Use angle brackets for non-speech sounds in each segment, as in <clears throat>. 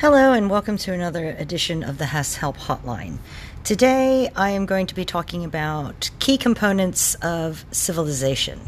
Hello, and welcome to another edition of the HASS Help Hotline. Today, I am going to be talking about key components of civilization.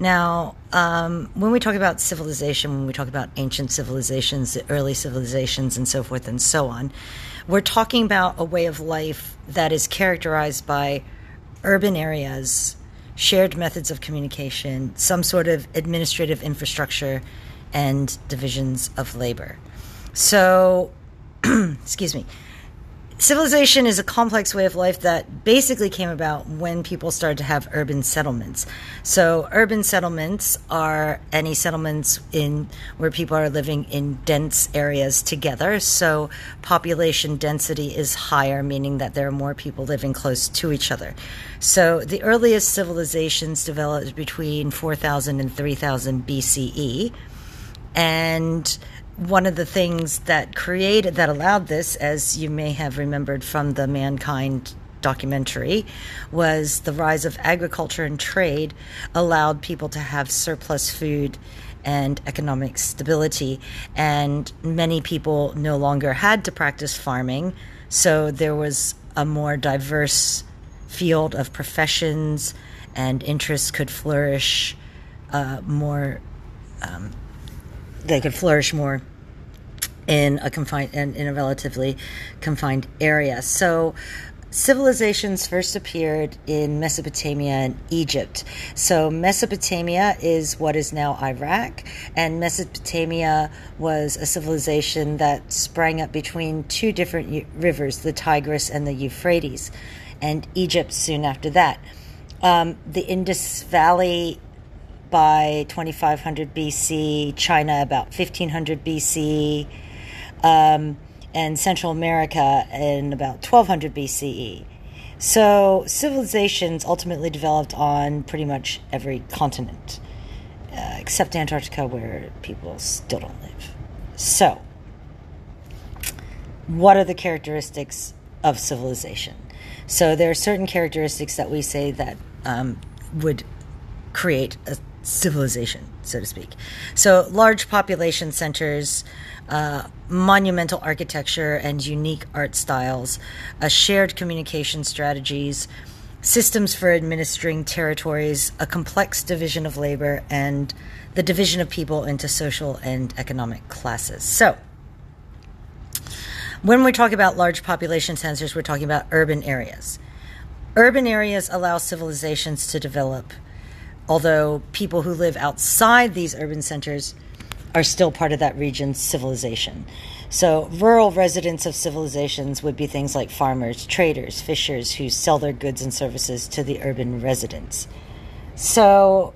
Now, um, when we talk about civilization, when we talk about ancient civilizations, the early civilizations, and so forth and so on, we're talking about a way of life that is characterized by urban areas, shared methods of communication, some sort of administrative infrastructure, and divisions of labor. So, <clears throat> excuse me. Civilization is a complex way of life that basically came about when people started to have urban settlements. So, urban settlements are any settlements in where people are living in dense areas together. So, population density is higher, meaning that there are more people living close to each other. So, the earliest civilizations developed between 4000 and 3000 BCE. And one of the things that created that allowed this, as you may have remembered from the Mankind documentary, was the rise of agriculture and trade allowed people to have surplus food and economic stability. And many people no longer had to practice farming, so there was a more diverse field of professions and interests could flourish uh, more. Um, they could flourish more in a confined in, in a relatively confined area. So civilizations first appeared in Mesopotamia and Egypt. So, Mesopotamia is what is now Iraq, and Mesopotamia was a civilization that sprang up between two different rivers, the Tigris and the Euphrates, and Egypt soon after that. Um, the Indus Valley by 2500 BC, China about 1500 BC, um, and Central America in about 1200 BCE. So civilizations ultimately developed on pretty much every continent, uh, except Antarctica, where people still don't live. So, what are the characteristics of civilization? So, there are certain characteristics that we say that um, would create a civilization, so to speak. So, large population centers, uh, monumental architecture and unique art styles, a shared communication strategies, systems for administering territories, a complex division of labor, and the division of people into social and economic classes. So, when we talk about large population centers, we're talking about urban areas. Urban areas allow civilizations to develop although people who live outside these urban centers are still part of that region's civilization. So, rural residents of civilizations would be things like farmers, traders, fishers who sell their goods and services to the urban residents. So,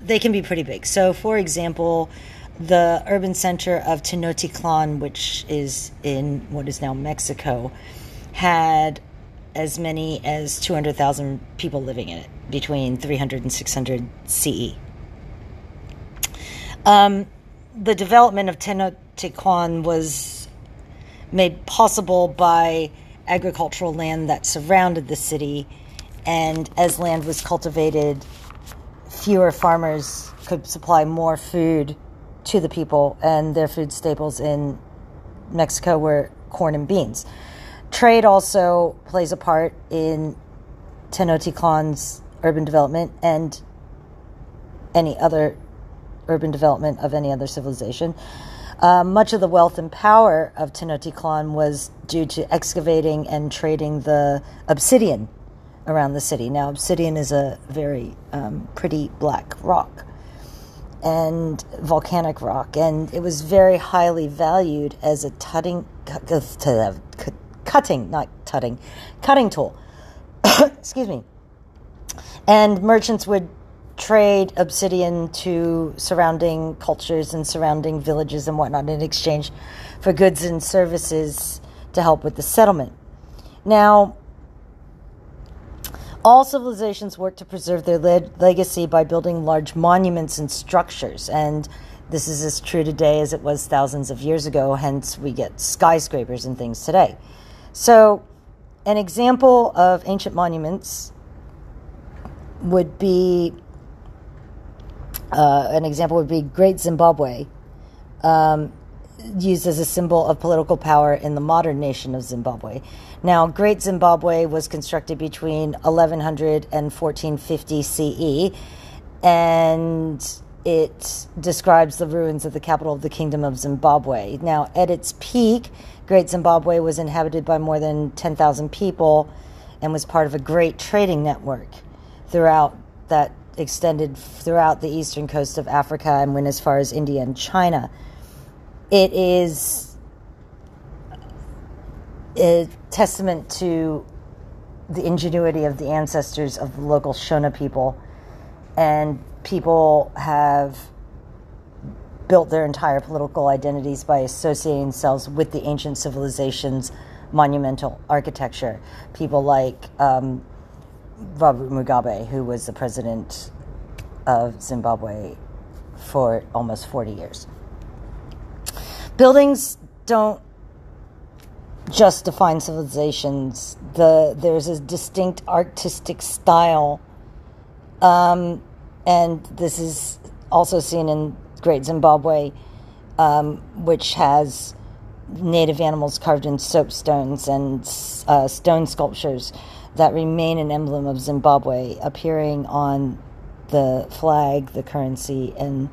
they can be pretty big. So, for example, the urban center of Tenochtitlan, which is in what is now Mexico, had as many as 200,000 people living in it between 300 and 600 CE. Um, the development of Tenochtitlan was made possible by agricultural land that surrounded the city, and as land was cultivated, fewer farmers could supply more food to the people, and their food staples in Mexico were corn and beans. Trade also plays a part in Tenochtitlan's urban development and any other urban development of any other civilization. Uh, much of the wealth and power of Tenochtitlan was due to excavating and trading the obsidian around the city. Now, obsidian is a very um, pretty black rock and volcanic rock, and it was very highly valued as a tutting, cutting, not tutting, cutting tool. <coughs> Excuse me. And merchants would trade obsidian to surrounding cultures and surrounding villages and whatnot in exchange for goods and services to help with the settlement. Now, all civilizations work to preserve their le- legacy by building large monuments and structures, and this is as true today as it was thousands of years ago, hence, we get skyscrapers and things today. So, an example of ancient monuments would be uh, an example would be Great Zimbabwe. Um, used as a symbol of political power in the modern nation of Zimbabwe. Now, Great Zimbabwe was constructed between 1100 and 1450 CE, and it describes the ruins of the capital of the Kingdom of Zimbabwe. Now, at its peak, Great Zimbabwe was inhabited by more than 10,000 people and was part of a great trading network throughout that extended throughout the eastern coast of Africa and went as far as India and China. It is a testament to the ingenuity of the ancestors of the local Shona people and people have built their entire political identities by associating themselves with the ancient civilization's monumental architecture. People like um, Robert Mugabe, who was the president of Zimbabwe for almost 40 years. Buildings don't just define civilizations. The there's a distinct artistic style um, and this is also seen in Great Zimbabwe, um, which has native animals carved in soapstones and uh, stone sculptures that remain an emblem of Zimbabwe, appearing on the flag, the currency, and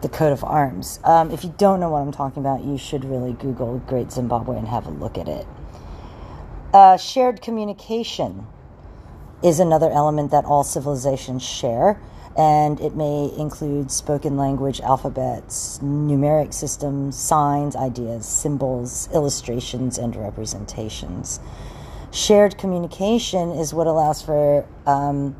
the coat of arms. Um, if you don't know what I'm talking about, you should really Google Great Zimbabwe and have a look at it. Uh, shared communication is another element that all civilizations share and it may include spoken language alphabets, numeric systems, signs, ideas, symbols, illustrations, and representations. Shared communication is what allows for um,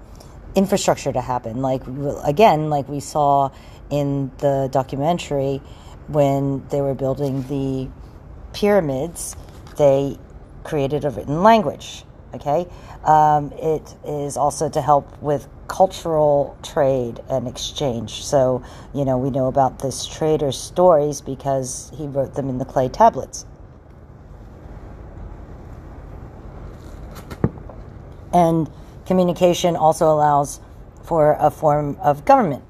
infrastructure to happen. Like, again, like we saw in the documentary when they were building the pyramids, they created a written language. Okay? Um, it is also to help with cultural trade and exchange. So, you know, we know about this trader's stories because he wrote them in the clay tablets. And communication also allows for a form of government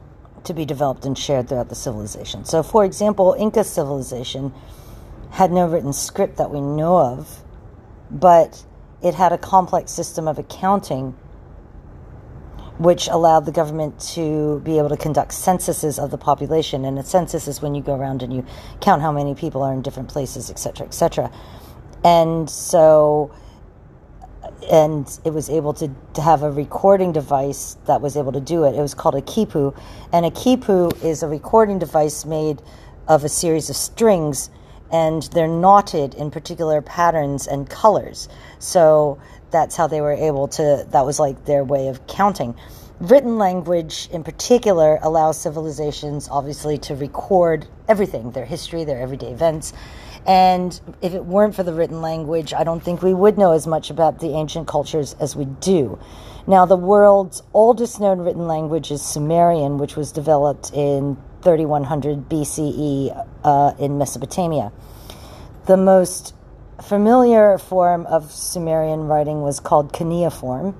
to be developed and shared throughout the civilization. So, for example, Inca civilization had no written script that we know of, but it had a complex system of accounting which allowed the government to be able to conduct censuses of the population. And a census is when you go around and you count how many people are in different places, et cetera, et cetera. And so, and it was able to, to have a recording device that was able to do it. It was called a quipu. And a quipu is a recording device made of a series of strings and they're knotted in particular patterns and colors. So that's how they were able to, that was like their way of counting. Written language, in particular, allows civilizations obviously to record everything their history, their everyday events. And if it weren't for the written language, I don't think we would know as much about the ancient cultures as we do. Now, the world's oldest known written language is Sumerian, which was developed in 3100 BCE uh, in Mesopotamia. The most familiar form of Sumerian writing was called cuneiform,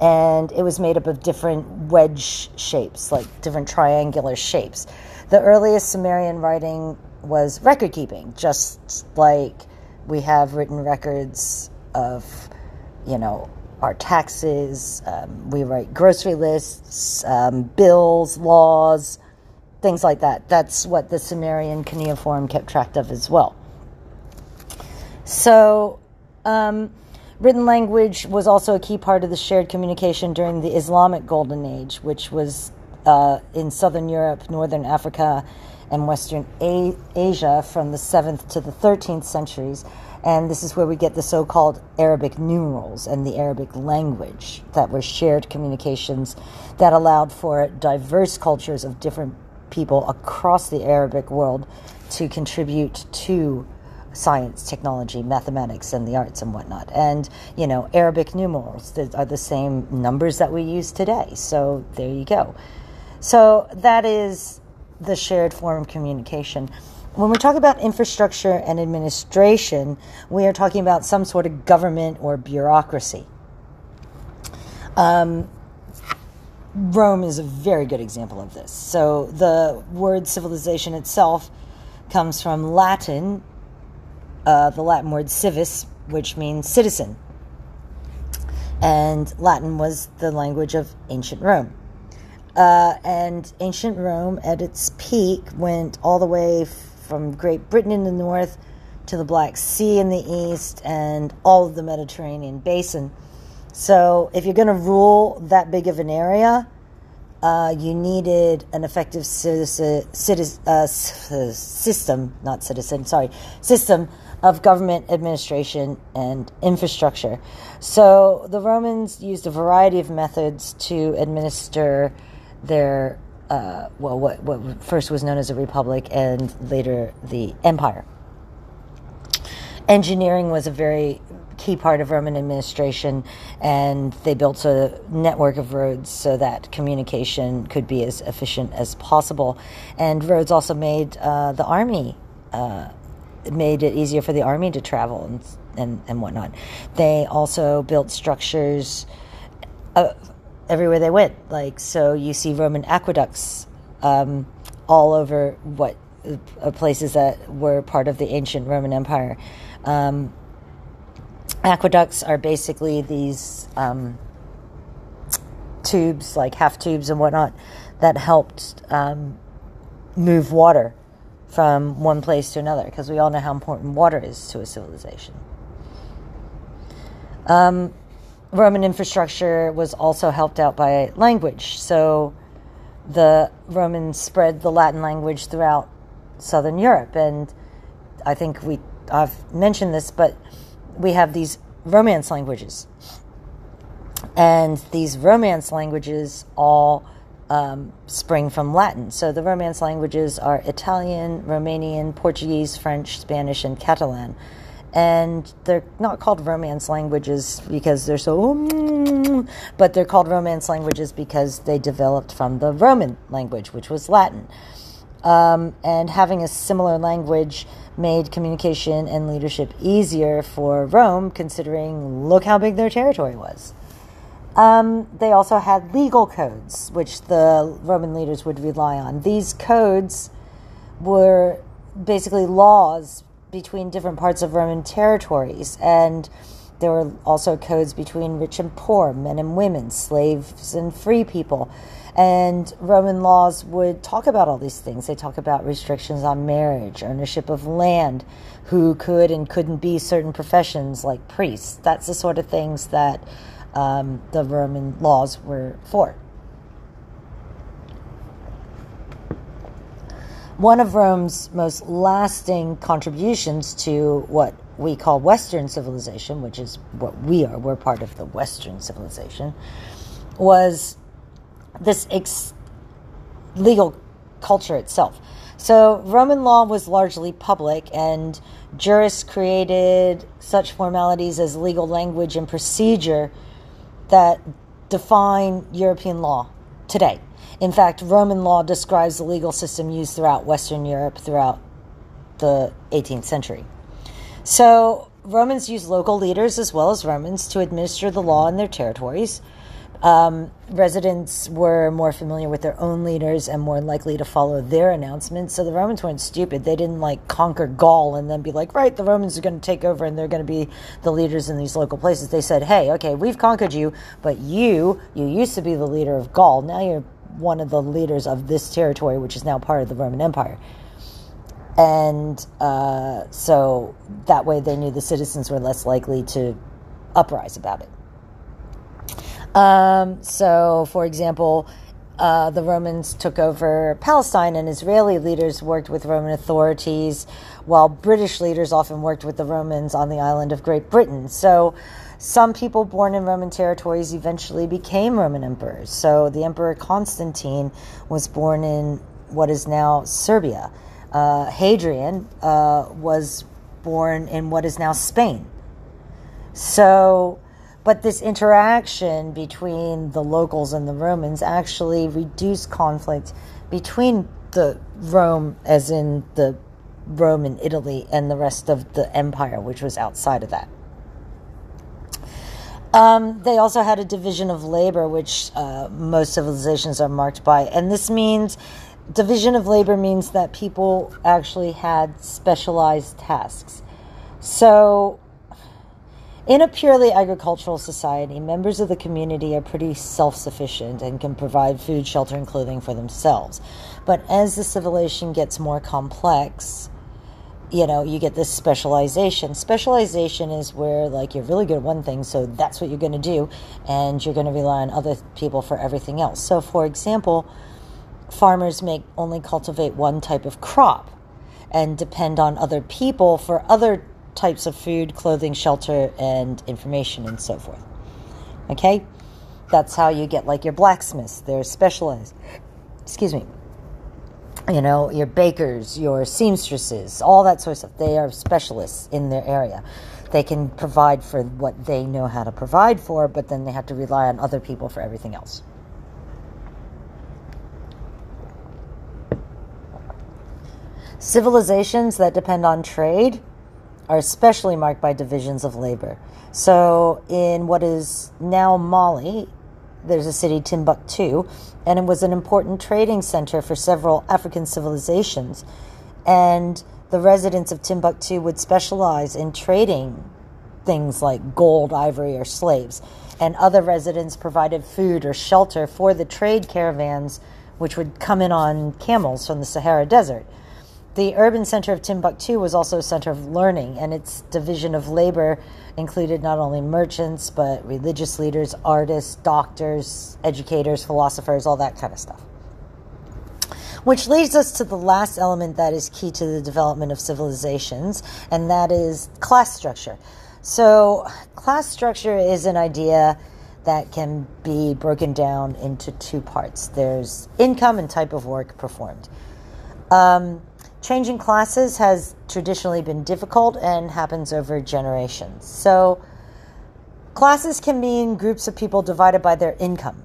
and it was made up of different wedge shapes, like different triangular shapes. The earliest Sumerian writing was record keeping, just like we have written records of, you know, our taxes, um, we write grocery lists, um, bills, laws, things like that. That's what the Sumerian cuneiform kept track of as well. So, um, written language was also a key part of the shared communication during the Islamic Golden Age, which was uh, in southern Europe, northern Africa, and western a- Asia from the 7th to the 13th centuries. And this is where we get the so called Arabic numerals and the Arabic language that were shared communications that allowed for diverse cultures of different people across the Arabic world to contribute to science, technology, mathematics, and the arts and whatnot. And, you know, Arabic numerals are the same numbers that we use today. So there you go. So that is the shared form of communication. When we talk about infrastructure and administration, we are talking about some sort of government or bureaucracy. Um, Rome is a very good example of this. So the word civilization itself comes from Latin, uh, the Latin word civis, which means citizen. And Latin was the language of ancient Rome. Uh, and ancient Rome, at its peak, went all the way from Great Britain in the north to the Black Sea in the east and all of the Mediterranean basin. So, if you're going to rule that big of an area, uh, you needed an effective citizen, citizen, uh, system, not citizen, sorry, system of government administration and infrastructure. So the Romans used a variety of methods to administer their, uh, well, what, what first was known as a republic and later the empire. Engineering was a very key part of Roman administration, and they built a network of roads so that communication could be as efficient as possible. And roads also made uh, the army. Uh, made it easier for the army to travel and, and, and whatnot. They also built structures uh, everywhere they went. Like, so you see Roman aqueducts um, all over what uh, places that were part of the ancient Roman Empire. Um, aqueducts are basically these um, tubes, like half tubes and whatnot, that helped um, move water from one place to another, because we all know how important water is to a civilization. Um, Roman infrastructure was also helped out by language. So the Romans spread the Latin language throughout southern Europe, and I think we I've mentioned this, but we have these Romance languages. And these Romance languages all um, spring from Latin. So the Romance languages are Italian, Romanian, Portuguese, French, Spanish, and Catalan. And they're not called Romance languages because they're so, but they're called Romance languages because they developed from the Roman language, which was Latin. Um, and having a similar language made communication and leadership easier for Rome, considering look how big their territory was. Um, they also had legal codes, which the Roman leaders would rely on. These codes were basically laws between different parts of Roman territories, and there were also codes between rich and poor, men and women, slaves and free people. And Roman laws would talk about all these things. They talk about restrictions on marriage, ownership of land, who could and couldn't be certain professions like priests. That's the sort of things that um, the Roman laws were for. One of Rome's most lasting contributions to what we call Western civilization, which is what we are, we're part of the Western civilization, was this ex- legal culture itself. So Roman law was largely public, and jurists created such formalities as legal language and procedure that define European law today. In fact, Roman law describes the legal system used throughout Western Europe throughout the 18th century. So, Romans used local leaders as well as Romans to administer the law in their territories. Um, residents were more familiar with their own leaders and more likely to follow their announcements. So the Romans weren't stupid. They didn't like conquer Gaul and then be like, right, the Romans are going to take over and they're going to be the leaders in these local places. They said, hey, okay, we've conquered you, but you, you used to be the leader of Gaul. Now you're one of the leaders of this territory, which is now part of the Roman Empire. And uh, so that way they knew the citizens were less likely to uprise about it. Um, so, for example, uh, the Romans took over Palestine, and Israeli leaders worked with Roman authorities, while British leaders often worked with the Romans on the island of Great Britain. So, some people born in Roman territories eventually became Roman emperors. So, the Emperor Constantine was born in what is now Serbia. Uh, Hadrian uh, was born in what is now Spain. So, but this interaction between the locals and the Romans actually reduced conflict between the Rome, as in the Roman Italy, and the rest of the empire, which was outside of that. Um, they also had a division of labor, which uh, most civilizations are marked by, and this means division of labor means that people actually had specialized tasks. So, in a purely agricultural society, members of the community are pretty self sufficient and can provide food, shelter, and clothing for themselves. But as the civilization gets more complex, you know, you get this specialization. Specialization is where, like, you're really good at one thing, so that's what you're going to do, and you're going to rely on other people for everything else. So, for example, farmers may only cultivate one type of crop and depend on other people for other types of food, clothing, shelter, and information, and so forth. Okay? That's how you get like your blacksmiths. They're specialized. Excuse me. You know, your bakers, your seamstresses, all that sort of stuff. They are specialists in their area. They can provide for what they know how to provide for, but then they have to rely on other people for everything else. Civilizations that depend on trade are especially marked by divisions of labor. So, in what is now Mali, there's a city, Timbuktu, and it was an important trading center for several African civilizations. And the residents of Timbuktu would specialize in trading things like gold, ivory, or slaves. And other residents provided food or shelter for the trade caravans, which would come in on camels from the Sahara Desert. The urban center of Timbuktu was also a center of learning, and its division of labor included not only merchants, but religious leaders, artists, doctors, educators, philosophers, all that kind of stuff. Which leads us to the last element that is key to the development of civilizations, and that is class structure. So, class structure is an idea that can be broken down into two parts there's income and type of work performed. Um, Changing classes has traditionally been difficult and happens over generations. So, classes can mean groups of people divided by their income.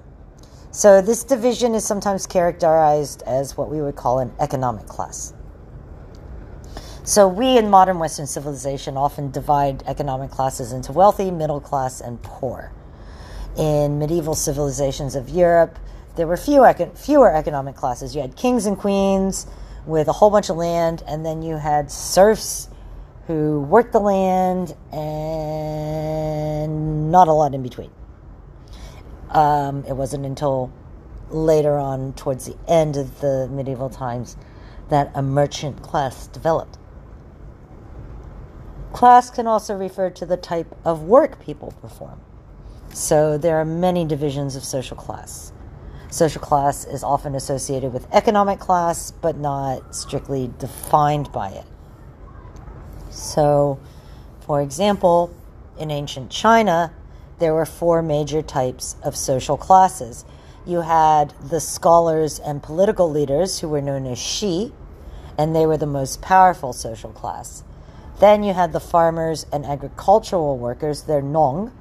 So, this division is sometimes characterized as what we would call an economic class. So, we in modern Western civilization often divide economic classes into wealthy, middle class, and poor. In medieval civilizations of Europe, there were few, fewer economic classes. You had kings and queens with a whole bunch of land, and then you had serfs who worked the land and not a lot in between. Um, it wasn't until later on, towards the end of the medieval times, that a merchant class developed. Class can also refer to the type of work people perform. So there are many divisions of social class. Social class is often associated with economic class, but not strictly defined by it. So, for example, in ancient China, there were four major types of social classes. You had the scholars and political leaders, who were known as Shi, and they were the most powerful social class. Then you had the farmers and agricultural workers, they're Nong.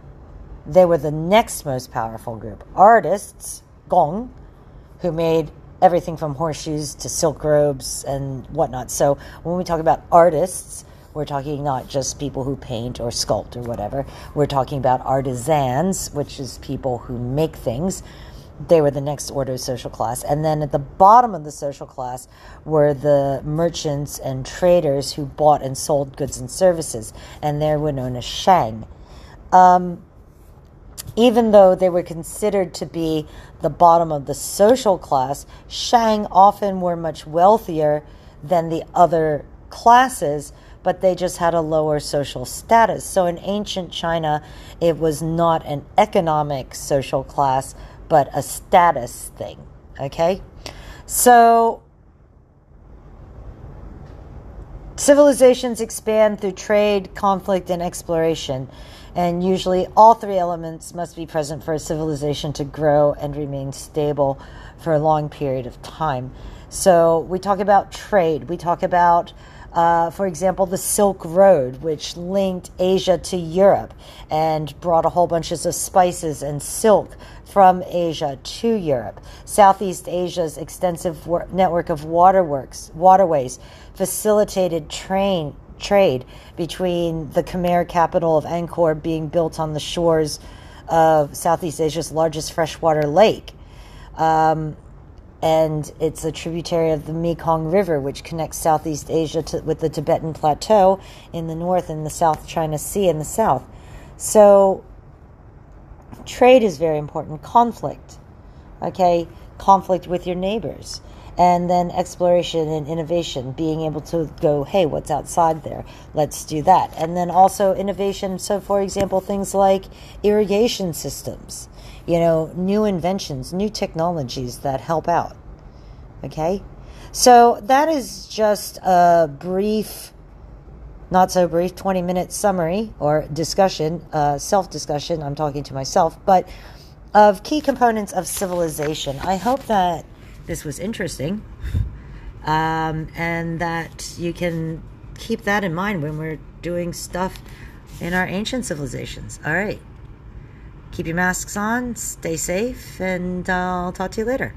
They were the next most powerful group. Artists, Gong, who made everything from horseshoes to silk robes and whatnot. So when we talk about artists, we're talking not just people who paint or sculpt or whatever. We're talking about artisans, which is people who make things. They were the next order of social class. And then at the bottom of the social class were the merchants and traders who bought and sold goods and services. And they were known as Shang. Um, even though they were considered to be the bottom of the social class, Shang often were much wealthier than the other classes, but they just had a lower social status. So in ancient China, it was not an economic social class, but a status thing. Okay? So civilizations expand through trade, conflict, and exploration and usually all three elements must be present for a civilization to grow and remain stable for a long period of time. So we talk about trade, we talk about uh, for example, the Silk Road, which linked Asia to Europe and brought a whole bunch of spices and silk from Asia to Europe. Southeast Asia's extensive network of waterworks, waterways facilitated train trade between the Khmer capital of Angkor being built on the shores of Southeast Asia's largest freshwater lake. Um, and it's a tributary of the Mekong River, which connects Southeast Asia to, with the Tibetan Plateau in the north and the South China Sea in the south. So, trade is very important. Conflict, okay? Conflict with your neighbors. And then exploration and innovation, being able to go, hey, what's outside there? Let's do that. And then also innovation. So, for example, things like irrigation systems you know, new inventions, new technologies that help out. Okay? So that is just a brief, not so brief, 20 minute summary or discussion, uh, self discussion. I'm talking to myself, but of key components of civilization. I hope that this was interesting um, and that you can keep that in mind when we're doing stuff in our ancient civilizations. All right keep your masks on, stay safe, and I'll talk to you later.